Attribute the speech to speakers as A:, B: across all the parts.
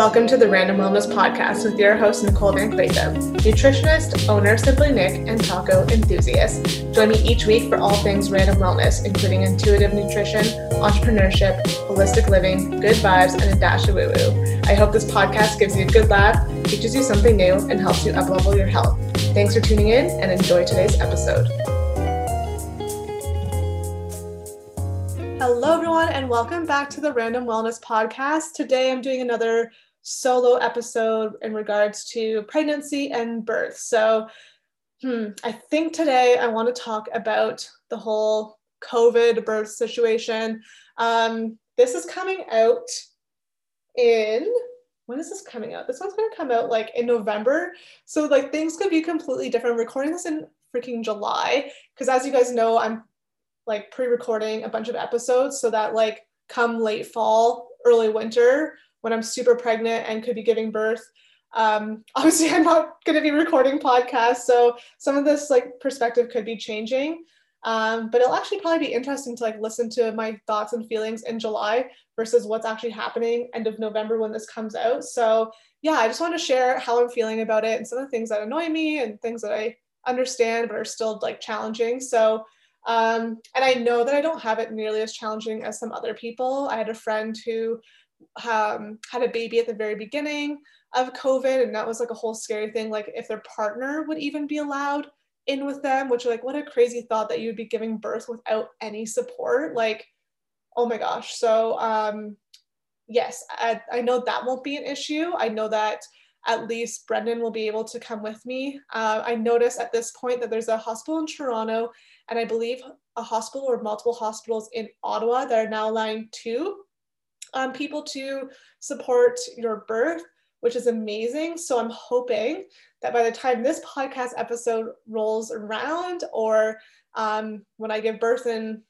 A: Welcome to the Random Wellness Podcast with your host, Nicole Van Clayton, nutritionist, owner Simply Nic, and taco enthusiast. Join me each week for all things random wellness, including intuitive nutrition, entrepreneurship, holistic living, good vibes, and a dash of woo woo. I hope this podcast gives you a good laugh, teaches you something new, and helps you uplevel your health. Thanks for tuning in and enjoy today's episode. Hello, everyone, and welcome back to the Random Wellness Podcast. Today, I'm doing another solo episode in regards to pregnancy and birth. So, hmm, I think today I want to talk about the whole COVID birth situation. Um, this is coming out in when is this coming out? This one's going to come out like in November. So, like, things could be completely different. I'm recording this in freaking July because, as you guys know, I'm like pre-recording a bunch of episodes so that like come late fall, early winter, when I'm super pregnant and could be giving birth. Um, obviously, I'm not going to be recording podcasts, so some of this like perspective could be changing. Um, but it'll actually probably be interesting to like listen to my thoughts and feelings in July versus what's actually happening end of November when this comes out. So yeah, I just want to share how I'm feeling about it and some of the things that annoy me and things that I understand but are still like challenging. So um, and I know that I don't have it nearly as challenging as some other people. I had a friend who um, had a baby at the very beginning of COVID, and that was like a whole scary thing. Like if their partner would even be allowed in with them, which like what a crazy thought that you would be giving birth without any support. Like, oh my gosh. So um, yes, I, I know that won't be an issue. I know that at least Brendan will be able to come with me. Uh, I notice at this point that there's a hospital in Toronto and I believe a hospital or multiple hospitals in Ottawa that are now allowing two um, people to support your birth, which is amazing. So I'm hoping that by the time this podcast episode rolls around, or um, when I give birth in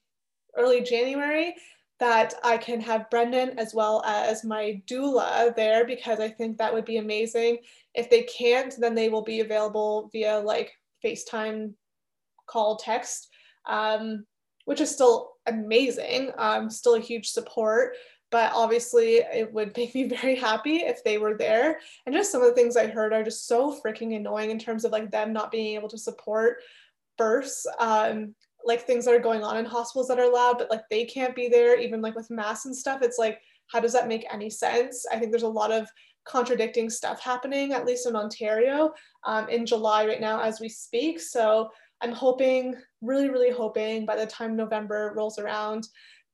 A: early January, that I can have Brendan as well as my doula there because I think that would be amazing. If they can't, then they will be available via like FaceTime call, text, um, which is still amazing. Um, still a huge support but obviously it would make me very happy if they were there. And just some of the things i heard are just so freaking annoying in terms of like them not being able to support births um, like things that are going on in hospitals that are allowed but like they can't be there even like with masks and stuff. It's like how does that make any sense? I think there's a lot of contradicting stuff happening at least in ontario um, in july right now as we speak. So i'm hoping really really hoping by the time november rolls around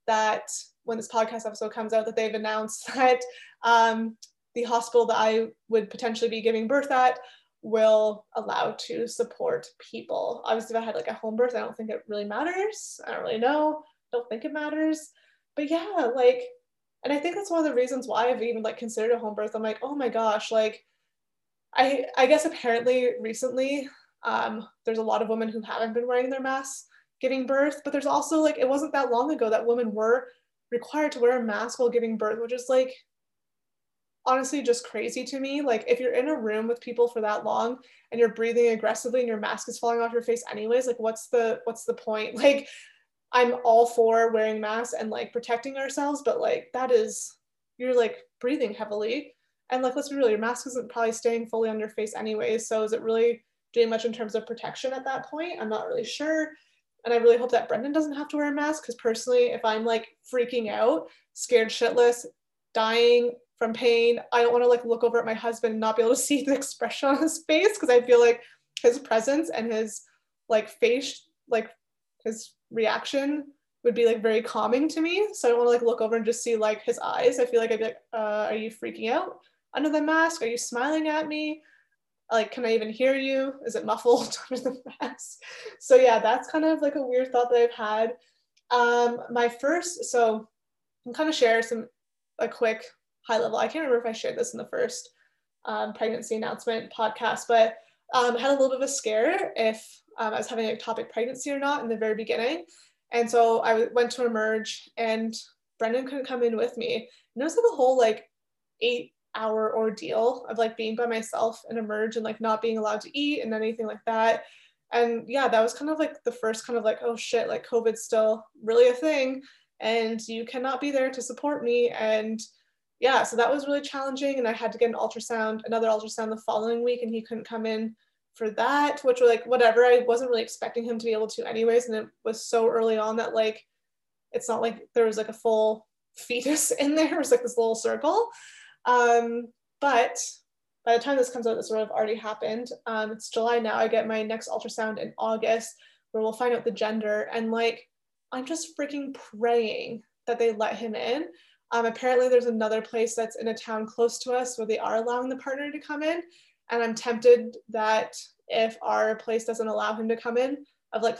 A: that when this podcast episode comes out that they've announced that um, the hospital that I would potentially be giving birth at will allow to support people. Obviously, if I had like a home birth, I don't think it really matters. I don't really know. Don't think it matters. But yeah, like, and I think that's one of the reasons why I've even like considered a home birth. I'm like, oh my gosh, like, I I guess apparently recently um, there's a lot of women who haven't been wearing their masks giving birth, but there's also like it wasn't that long ago that women were required to wear a mask while giving birth, which is like honestly just crazy to me. Like if you're in a room with people for that long and you're breathing aggressively and your mask is falling off your face anyways, like what's the what's the point? Like I'm all for wearing masks and like protecting ourselves, but like that is you're like breathing heavily. And like let's be real, your mask isn't probably staying fully on your face anyways. So is it really doing much in terms of protection at that point? I'm not really sure. And I really hope that Brendan doesn't have to wear a mask because personally, if I'm like freaking out, scared shitless, dying from pain, I don't want to like look over at my husband and not be able to see the expression on his face because I feel like his presence and his like face, like his reaction would be like very calming to me. So I don't want to like look over and just see like his eyes. I feel like I'd be like, uh, are you freaking out under the mask? Are you smiling at me? Like can i even hear you? Is it muffled under the mask? So yeah that's kind of like a weird thought that i've had. Um my first so i'm kind of share some a quick high level i can't remember if i shared this in the first um, pregnancy announcement podcast but um, I had a little bit of a scare if um, i was having a ectopic pregnancy or not in the very beginning. And so i went to emerge and brendan couldn't come in with me. And it was like a whole like eight hour ordeal of like being by myself and emerge and like not being allowed to eat and anything like that and yeah that was kind of like the first kind of like oh shit like covid's still really a thing and you cannot be there to support me and yeah, so that was really challenging. And I had to get an ultrasound, another ultrasound the following week, and he couldn't come in for that, which were like whatever. I wasn't really expecting him to be able to, anyways. And it was so early on that like it's not like there was like a full fetus in there. It was like this little circle. Um, but by the time this comes out, this would have already happened. Um, it's July now. I get my next ultrasound in August where we'll find out the gender. And like, I'm just freaking praying that they let him in. Um, apparently, there's another place that's in a town close to us where they are allowing the partner to come in. And I'm tempted that if our place doesn't allow him to come in, of like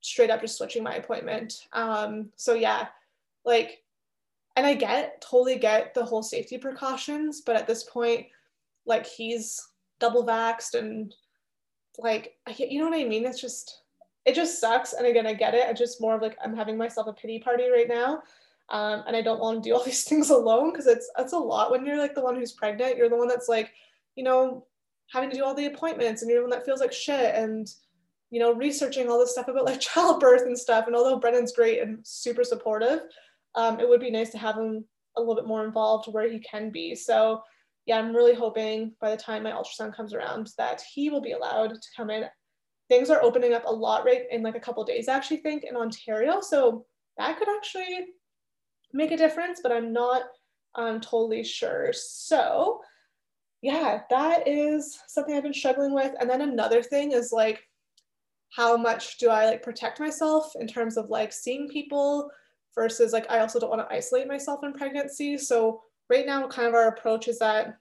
A: straight up just switching my appointment. Um, so yeah, like, and I get totally get the whole safety precautions, but at this point, like he's double vaxxed and like I you know what I mean? It's just it just sucks. And again, I get it. I just more of like I'm having myself a pity party right now. Um, and I don't want to do all these things alone because it's it's a lot when you're like the one who's pregnant. You're the one that's like, you know, having to do all the appointments and you're the one that feels like shit and you know, researching all this stuff about like childbirth and stuff. And although Brendan's great and super supportive, um, it would be nice to have him a little bit more involved where he can be. So yeah, I'm really hoping by the time my ultrasound comes around that he will be allowed to come in. Things are opening up a lot right in like a couple days, I actually think, in Ontario. So that could actually make a difference, but I'm not um, totally sure. So yeah, that is something I've been struggling with. And then another thing is like, how much do I like protect myself in terms of like seeing people versus like I also don't want to isolate myself in pregnancy. So right now, kind of our approach is that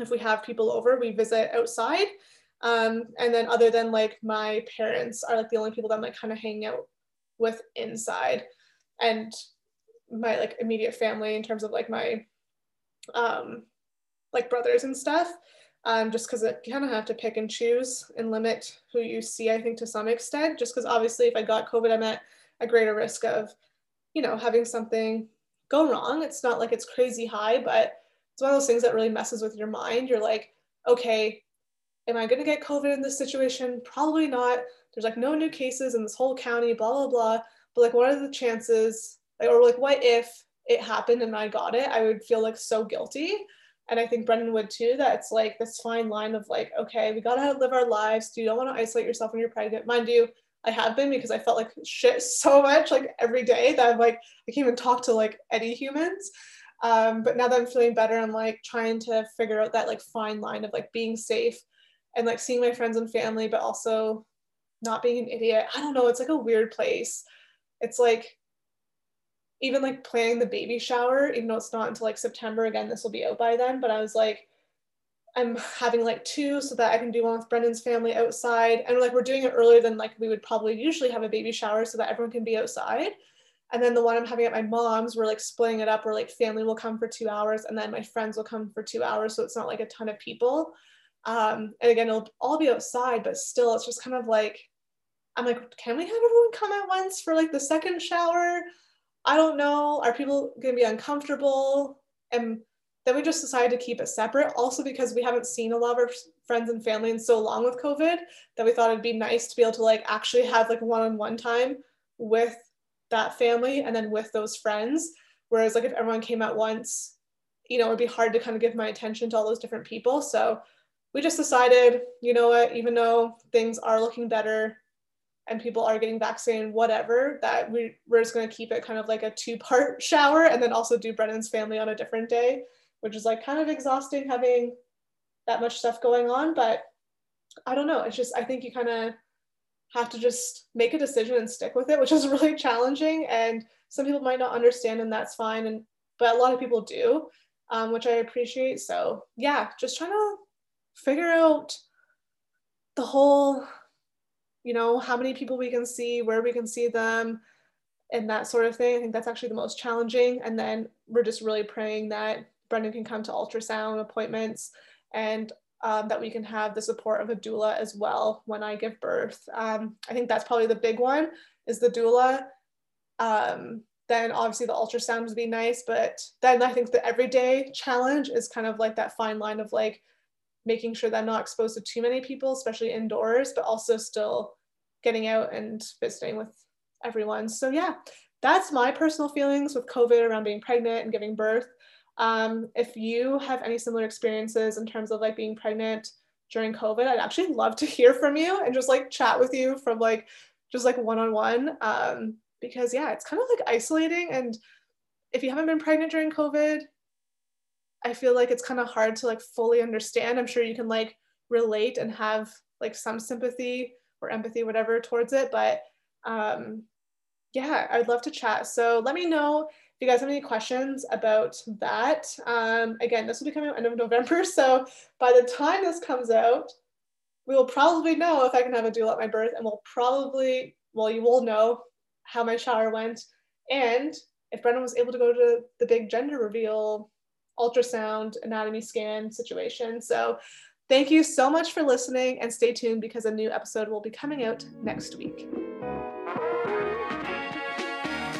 A: if we have people over, we visit outside. Um, and then other than like my parents are like the only people that I'm like kind of hanging out with inside. And my like immediate family in terms of like my um like brothers and stuff. Um, just because I kind of have to pick and choose and limit who you see, I think, to some extent. Just because obviously, if I got COVID, I'm at a greater risk of, you know, having something go wrong. It's not like it's crazy high, but it's one of those things that really messes with your mind. You're like, okay, am I going to get COVID in this situation? Probably not. There's like no new cases in this whole county, blah, blah, blah. But like, what are the chances? Or like, what if it happened and I got it? I would feel like so guilty. And I think Brendan would too, that it's like this fine line of like, okay, we got to live our lives. You don't want to isolate yourself when you're pregnant? Mind you, I have been because I felt like shit so much like every day that I'm like I can't even talk to like any humans. Um, but now that I'm feeling better, I'm like trying to figure out that like fine line of like being safe and like seeing my friends and family, but also not being an idiot. I don't know. It's like a weird place. It's like even like planning the baby shower, even though it's not until like September. Again, this will be out by then. But I was like, I'm having like two so that I can do one with Brendan's family outside. And like we're doing it earlier than like we would probably usually have a baby shower so that everyone can be outside. And then the one I'm having at my mom's, we're like splitting it up where like family will come for two hours and then my friends will come for two hours. So it's not like a ton of people. Um, and again, it'll all be outside, but still it's just kind of like, I'm like, can we have everyone come at once for like the second shower? I don't know. Are people gonna be uncomfortable? And then we just decided to keep it separate, also because we haven't seen a lot of our friends and family in so long with COVID that we thought it'd be nice to be able to like actually have like one-on-one time with that family and then with those friends. Whereas like if everyone came at once, you know, it'd be hard to kind of give my attention to all those different people. So we just decided, you know what, even though things are looking better and people are getting vaccinated, whatever, that we, we're just going to keep it kind of like a two part shower and then also do Brendan's family on a different day which is like kind of exhausting having that much stuff going on. But I don't know. It's just, I think you kind of have to just make a decision and stick with it, which is really challenging. And some people might not understand, and that's fine. And but a lot of people do, um, which I appreciate. So yeah, just trying to figure out the whole, you know, how many people we can see, where we can see them, and that sort of thing. I think that's actually the most challenging. And then we're just really praying that Brendan can come to ultrasound appointments and um, that we can have the support of a doula as well when I give birth. Um, I think that's probably the big one is the doula. Um, then obviously the ultrasound would be nice, but then I think the everyday challenge is kind of like that fine line of like making sure that I'm not exposed to too many people, especially indoors, but also still getting out and visiting with everyone. So yeah, that's my personal feelings with COVID around being pregnant and giving birth. Um, if you have any similar experiences in terms of like being pregnant during COVID, I'd actually love to hear from you and just like chat with you from like just like one on one. Because yeah, it's kind of like isolating. And if you haven't been pregnant during COVID, I feel like it's kind of hard to like fully understand. I'm sure you can like relate and have like some sympathy or empathy, whatever, towards it. But um, yeah, I'd love to chat. So let me know you guys have any questions about that. Um, again, this will be coming out end of November. So by the time this comes out, we will probably know if I can have a doula at my birth, and we'll probably, well, you will know how my shower went, and if Brendan was able to go to the big gender reveal, ultrasound, anatomy scan situation. So thank you so much for listening, and stay tuned because a new episode will be coming out next week.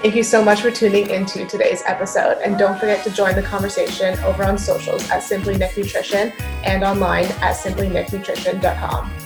A: Thank you so much for tuning into today's episode. And don't forget to join the conversation over on socials at Simply Nic Nutrition and online at simplynicnutrition.com.